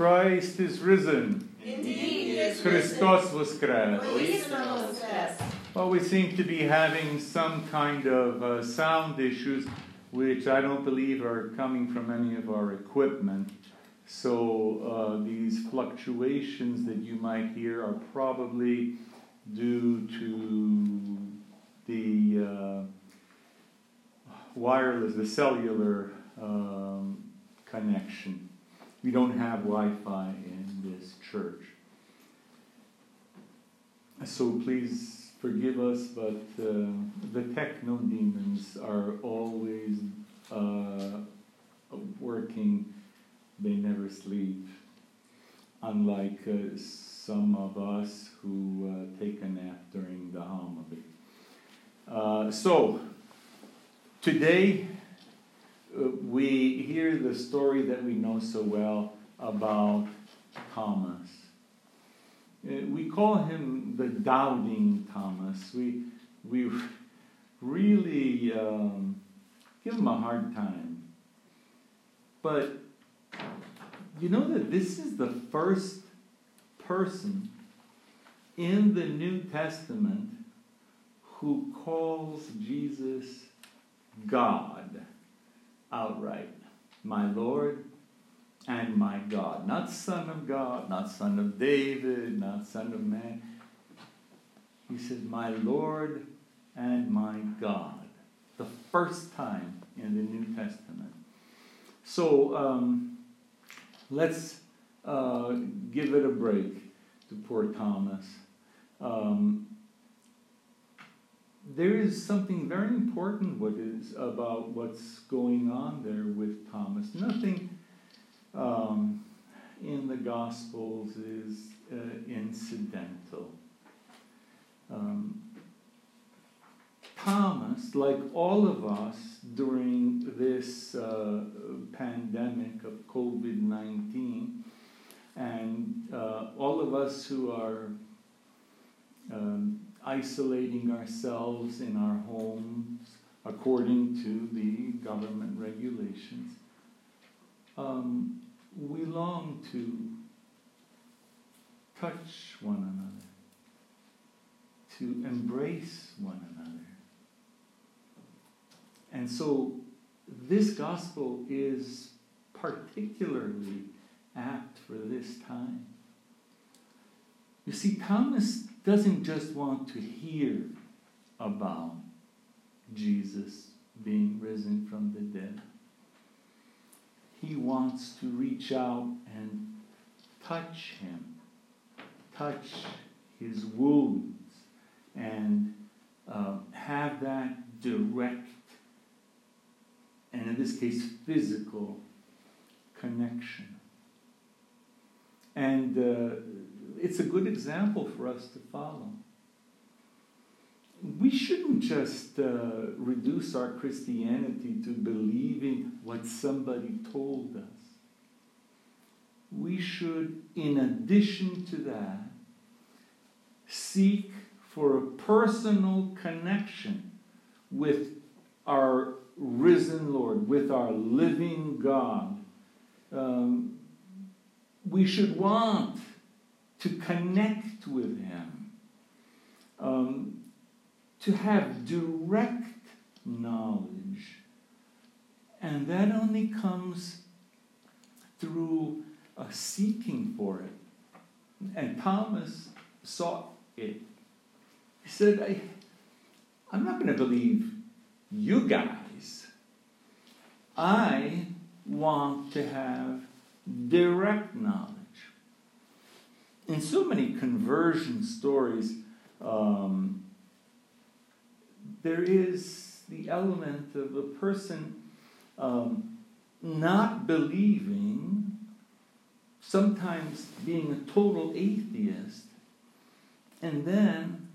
Christ is risen. Christos. Voskres. Well, we seem to be having some kind of uh, sound issues, which I don't believe are coming from any of our equipment. So uh, these fluctuations that you might hear are probably due to the uh, wireless, the cellular um, connection. We don't have Wi Fi in this church. So please forgive us, but uh, the techno demons are always uh, working, they never sleep. Unlike uh, some of us who uh, take a nap during the homily. Uh, so, today we hear the story that we know so well about Thomas. Uh, we call him the doubting Thomas. We, we really um, give him a hard time. But you know that this is the first person in the New Testament who calls Jesus God outright. My Lord and my God. Not Son of God, not Son of David, not Son of Man. He says, My Lord and my God. The first time in the New Testament. So um, let's uh, give it a break to poor Thomas. Um, there is something very important what is about what's going on there with Thomas. Nothing um, in the Gospels is uh, incidental. Um, Thomas, like all of us during this uh, pandemic of COVID 19, and uh, all of us who are um, isolating ourselves in our homes according to the government regulations, um, we long to touch one another, to embrace one another. And so this gospel is particularly apt for this time. You see, Thomas doesn't just want to hear about Jesus being risen from the dead. He wants to reach out and touch him, touch his wounds, and uh, have that direct, and in this case, physical connection. And uh, it's a good example for us to follow. We shouldn't just uh, reduce our Christianity to believing what somebody told us. We should, in addition to that, seek for a personal connection with our risen Lord, with our living God. Um, we should want to connect with Him, um, to have direct knowledge. And that only comes through a seeking for it. And Thomas sought it. He said, I, I'm not going to believe you guys. I want to have direct knowledge in so many conversion stories, um, there is the element of a person um, not believing, sometimes being a total atheist, and then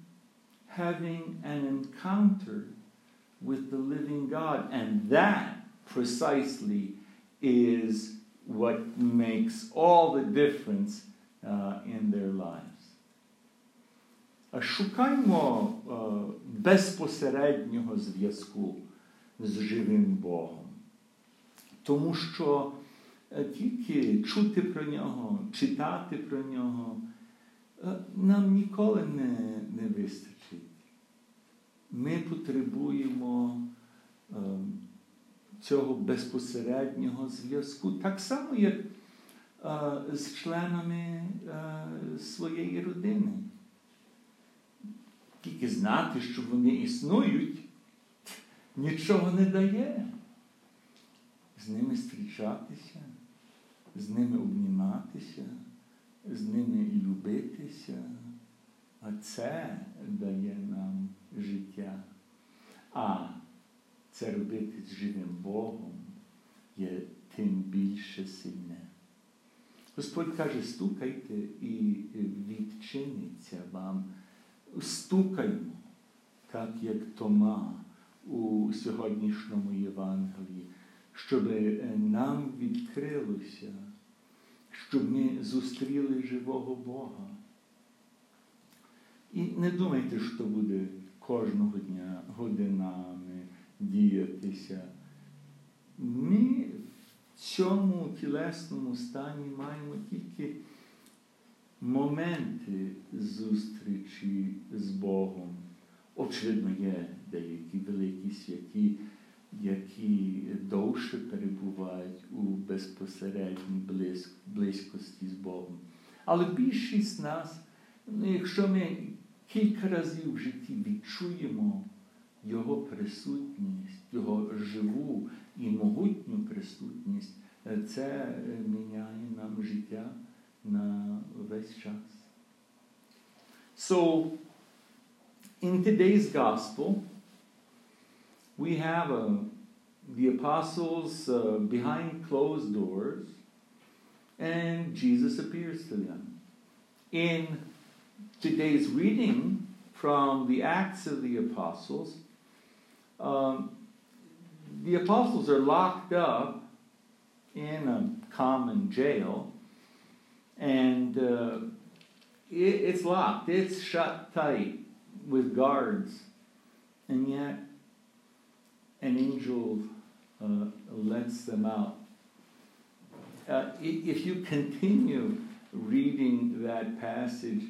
having an encounter with the living God. And that precisely is what makes all the difference in their lives. Шукаймо безпосереднього зв'язку з живим Богом. Тому що е, тільки чути про нього, читати про нього, е, нам ніколи не, не вистачить. Ми потребуємо е, цього безпосереднього зв'язку, так само, як е, з членами е, своєї родини. Тільки знати, що вони існують, нічого не дає. З ними зустрічатися, з ними обніматися, з ними любитися. А це дає нам життя. А це робити з живим Богом є тим більше сильне. Господь каже, стукайте і відчиниться вам. Стукаймо, так як Тома у сьогоднішньому Євангелії, щоб нам відкрилося, щоб ми зустріли живого Бога. І не думайте, що буде кожного дня годинами діятися. Ми цьому тілесному стані маємо тільки моменти зустрічі з Богом. Очевидно, є деякі великі святі, які довше перебувають у безпосередній близькості з Богом. Але більшість з нас, ну, якщо ми кілька разів в житті відчуємо Його присутність, Його живу і могутню присутність, це міняє нам життя на весь час. So, in today's gospel, we have uh, the apostles uh, behind closed doors, and Jesus appears to them. In today's reading from the Acts of the Apostles, um, the apostles are locked up in a common jail, and uh, it, it's locked, it's shut tight with guards, and yet an angel uh, lets them out. Uh, if you continue reading that passage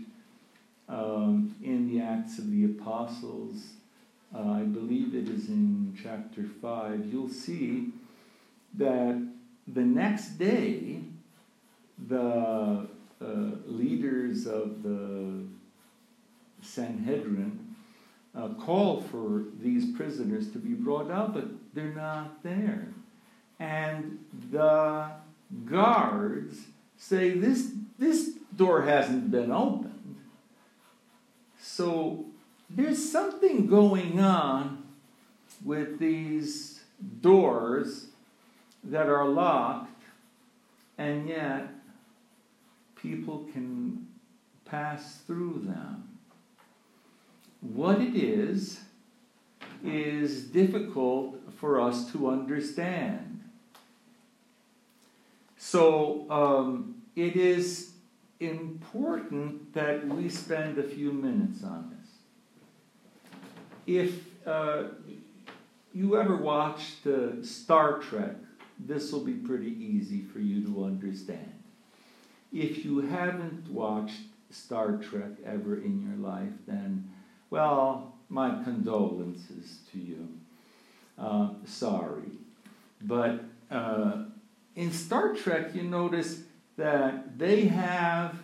um, in the Acts of the Apostles, uh, I believe it is in chapter 5, you'll see that the next day, the uh, leaders of the Sanhedrin uh, call for these prisoners to be brought out, but they're not there. And the guards say, This, this door hasn't been opened. So there's something going on with these doors that are locked, and yet people can pass through them. What it is, is difficult for us to understand. So um, it is important that we spend a few minutes on this. If uh, you ever watched uh, Star Trek, this will be pretty easy for you to understand. If you haven't watched Star Trek ever in your life, then, well, my condolences to you. Uh, sorry. But uh, in Star Trek, you notice that they have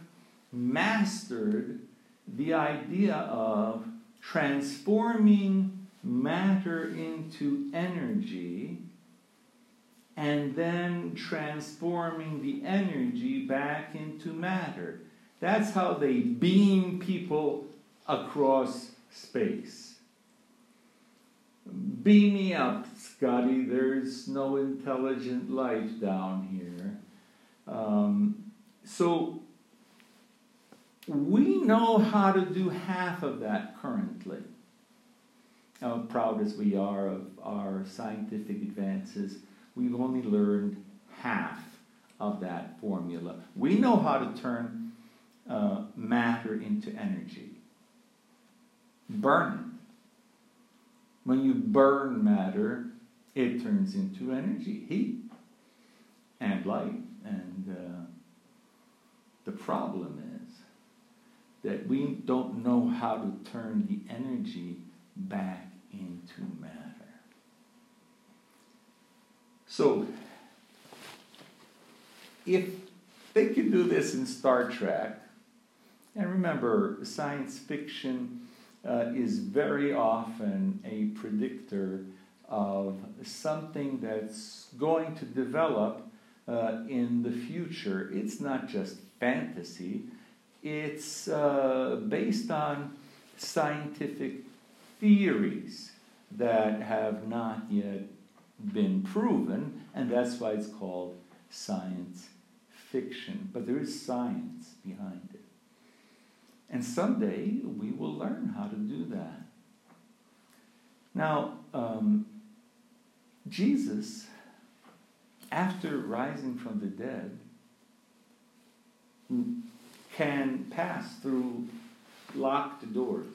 mastered the idea of transforming matter into energy and then transforming the energy back into matter. That's how they beam people across space. Beam me up, Scotty. There's no intelligent life down here. Um, so we know how to do half of that currently. Proud as we are of our scientific advances, we've only learned half of that formula. We know how to turn uh, matter into energy. Burn it. When you burn matter, it turns into energy, heat. and light. And uh, the problem that we don't know how to turn the energy back into matter. So, if they could do this in Star Trek, and remember, science fiction uh, is very often a predictor of something that's going to develop uh, in the future. It's not just fantasy, it's uh, based on scientific theories that have not yet been proven, and that's why it's called science fiction. But there is science behind it. And someday we will learn how to do that. Now, um, Jesus, after rising from the dead, can pass through locked doors.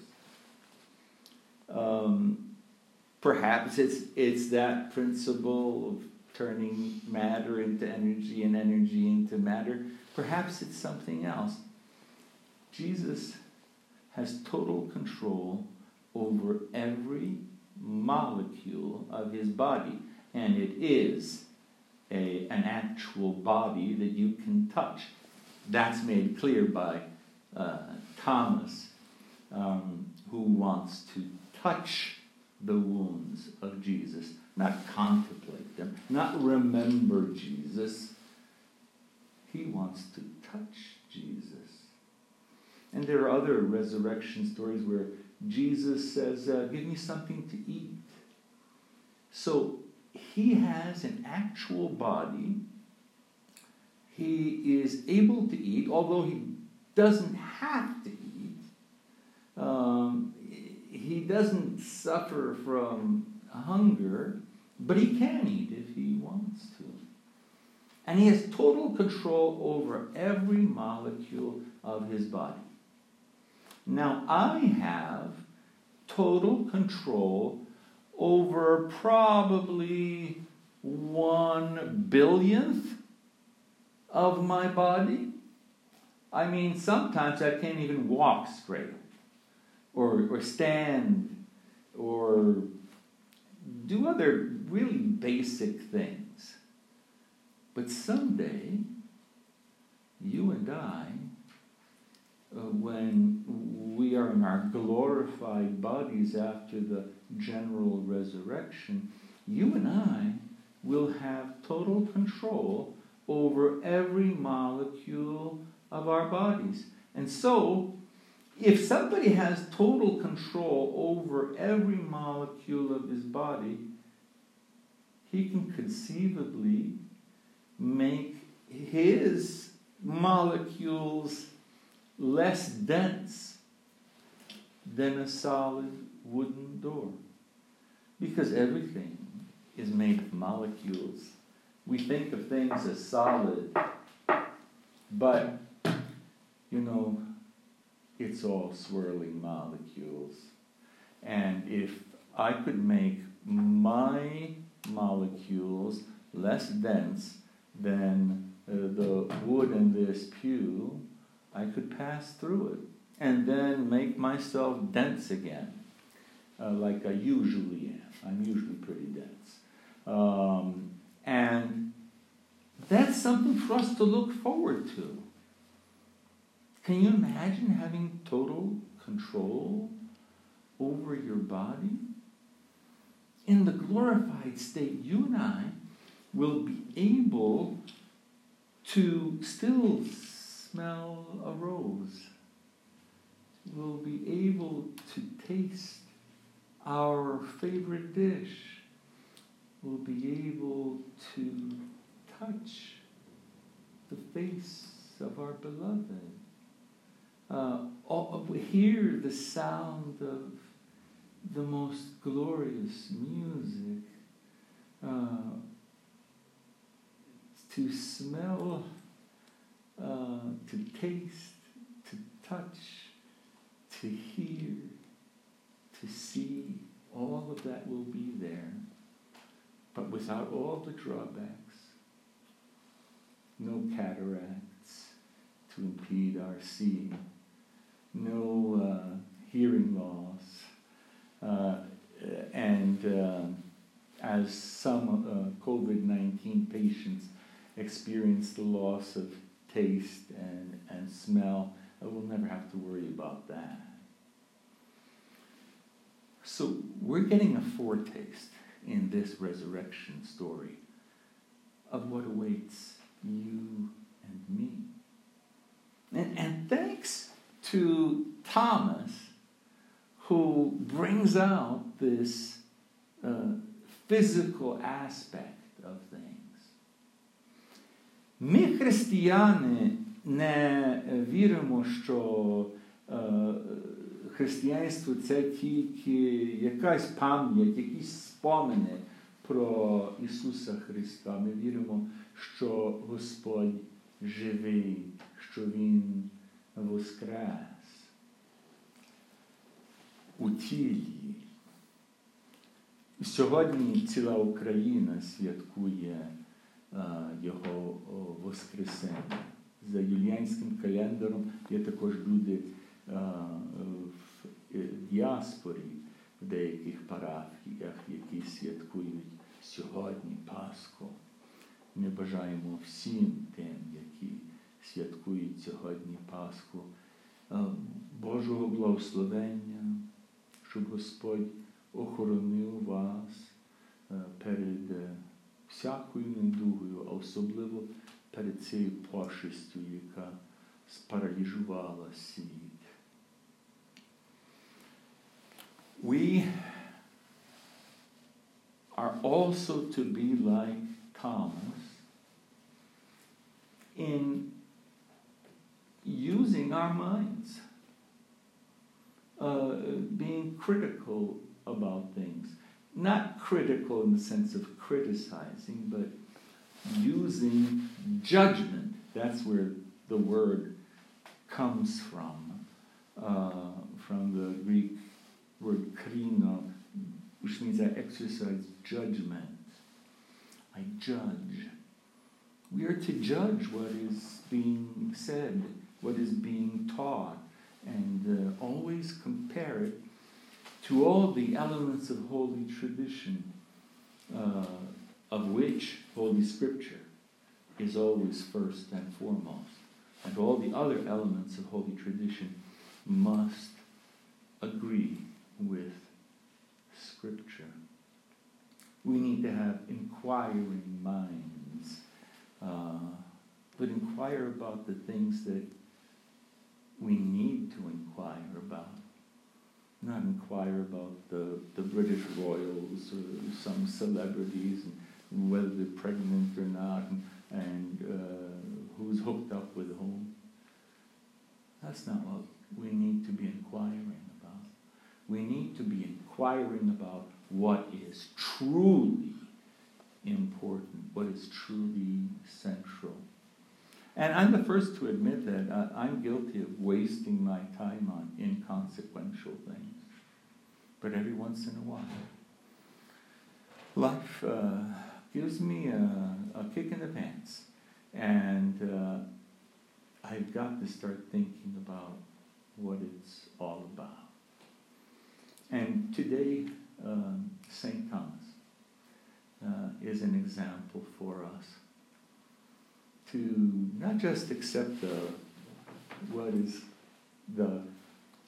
Um, perhaps it's, it's that principle of turning matter into energy and energy into matter. Perhaps it's something else. Jesus has total control over every molecule of his body, and it is a, an actual body that you can touch. That's made clear by uh, Thomas, um, who wants to touch the wounds of Jesus, not contemplate them, not remember Jesus. He wants to touch Jesus. And there are other resurrection stories where Jesus says, uh, Give me something to eat. So he has an actual body. He is able to eat, although he doesn't have to eat. Um, he doesn't suffer from hunger, but he can eat if he wants to. And he has total control over every molecule of his body. Now, I have total control over probably one billionth of my body. I mean, sometimes I can't even walk straight, or, or stand, or do other really basic things. But someday, you and I uh, when we are in our glorified bodies after the general resurrection, you and I will have total control over every molecule of our bodies. And so, if somebody has total control over every molecule of his body, he can conceivably make his molecules less dense than a solid wooden door. Because everything is made of molecules. We think of things as solid, but, you know, it's all swirling molecules. And if I could make my molecules less dense than uh, the wood in this pew, I could pass through it and then make myself dense again, uh, like I usually am. I'm usually pretty dense. Um, and that's something for us to look forward to. Can you imagine having total control over your body? In the glorified state, you and I will be able to still smell a rose. We'll be able to taste our favorite dish. We'll be able to touch the face of our beloved. Uh, hear the sound of the most glorious music. Uh, to smell uh, to taste, to touch, to hear, to see, all of that will be there, but without all the drawbacks. no cataracts to impede our seeing, no uh, hearing loss, uh, and uh, as some uh, COVID 19 patients experience the loss of taste and, and smell, we'll never have to worry about that. So we're getting a foretaste in this resurrection story of what awaits you and me. And, and thanks to Thomas, who brings out this uh, physical aspect of things. Ми, християни, не віримо, що е, християнство це тільки якась пам'ять, якісь спомини про Ісуса Христа. Ми віримо, що Господь живий, що Він воскрес у тілі. Сьогодні ціла Україна святкує а, Його Воскресення. За юліанським календаром є також люди а, в діаспорі в деяких парафіях, які святкують сьогодні Пасху. Ми бажаємо всім тим, які святкують сьогодні Пасху, Божого благословення, щоб Господь охоронив вас перед всякою недугою, а особливо перед цією пошестю, яка спараліжувала світ. We are also to be like Thomas in using our minds, uh, being critical about things. Not critical in the sense of criticizing, but using judgment. That's where the word comes from, uh, from the Greek word krino, which means I exercise judgment. I judge. We are to judge what is being said, what is being taught, and uh, always compare it to all the elements of Holy tradition, uh, of which Holy Scripture is always first and foremost. And all the other elements of Holy tradition must agree with Scripture. We need to have inquiring minds, uh, but inquire about the things that we need to inquire about. Not inquire about the, the British royals or some celebrities and whether they're pregnant or not and, and uh, who's hooked up with whom. That's not what we need to be inquiring. We need to be inquiring about what is truly important, what is truly central. And I'm the first to admit that uh, I'm guilty of wasting my time on inconsequential things. But every once in a while, life uh, gives me a, a, kick in the pants. And uh, I've got to start thinking about what it's all about. And today, um, St. Thomas uh, is an example for us to not just accept the, what is the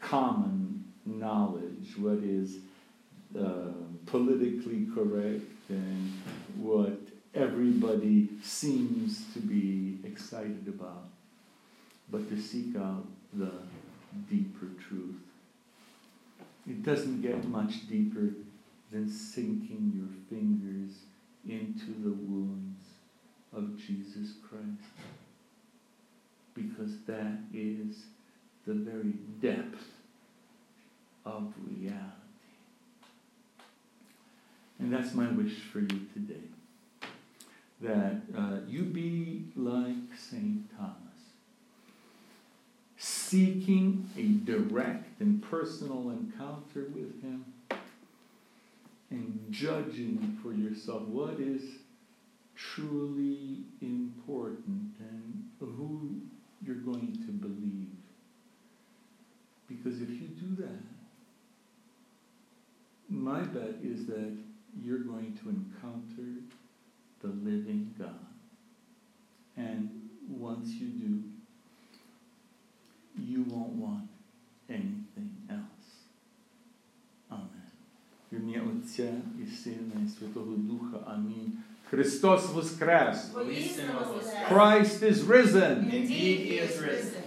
common knowledge, what is uh, politically correct, and what everybody seems to be excited about, but to seek out the deeper truth. It doesn't get much deeper than sinking your fingers into the wounds of Jesus Christ. Because that is the very depth of reality. And that's my wish for you today. That uh, you be like St. Thomas, seeking a direct and personal encounter with Him and judging for yourself what is truly important and who you're going to believe. Because if you do that, my bet is that you're going to encounter the living God. And once you do, Сина і Святого Духа. Амінь. Христос воскрес! Воістину воскрес. Christ is risen! Indeed, he is risen.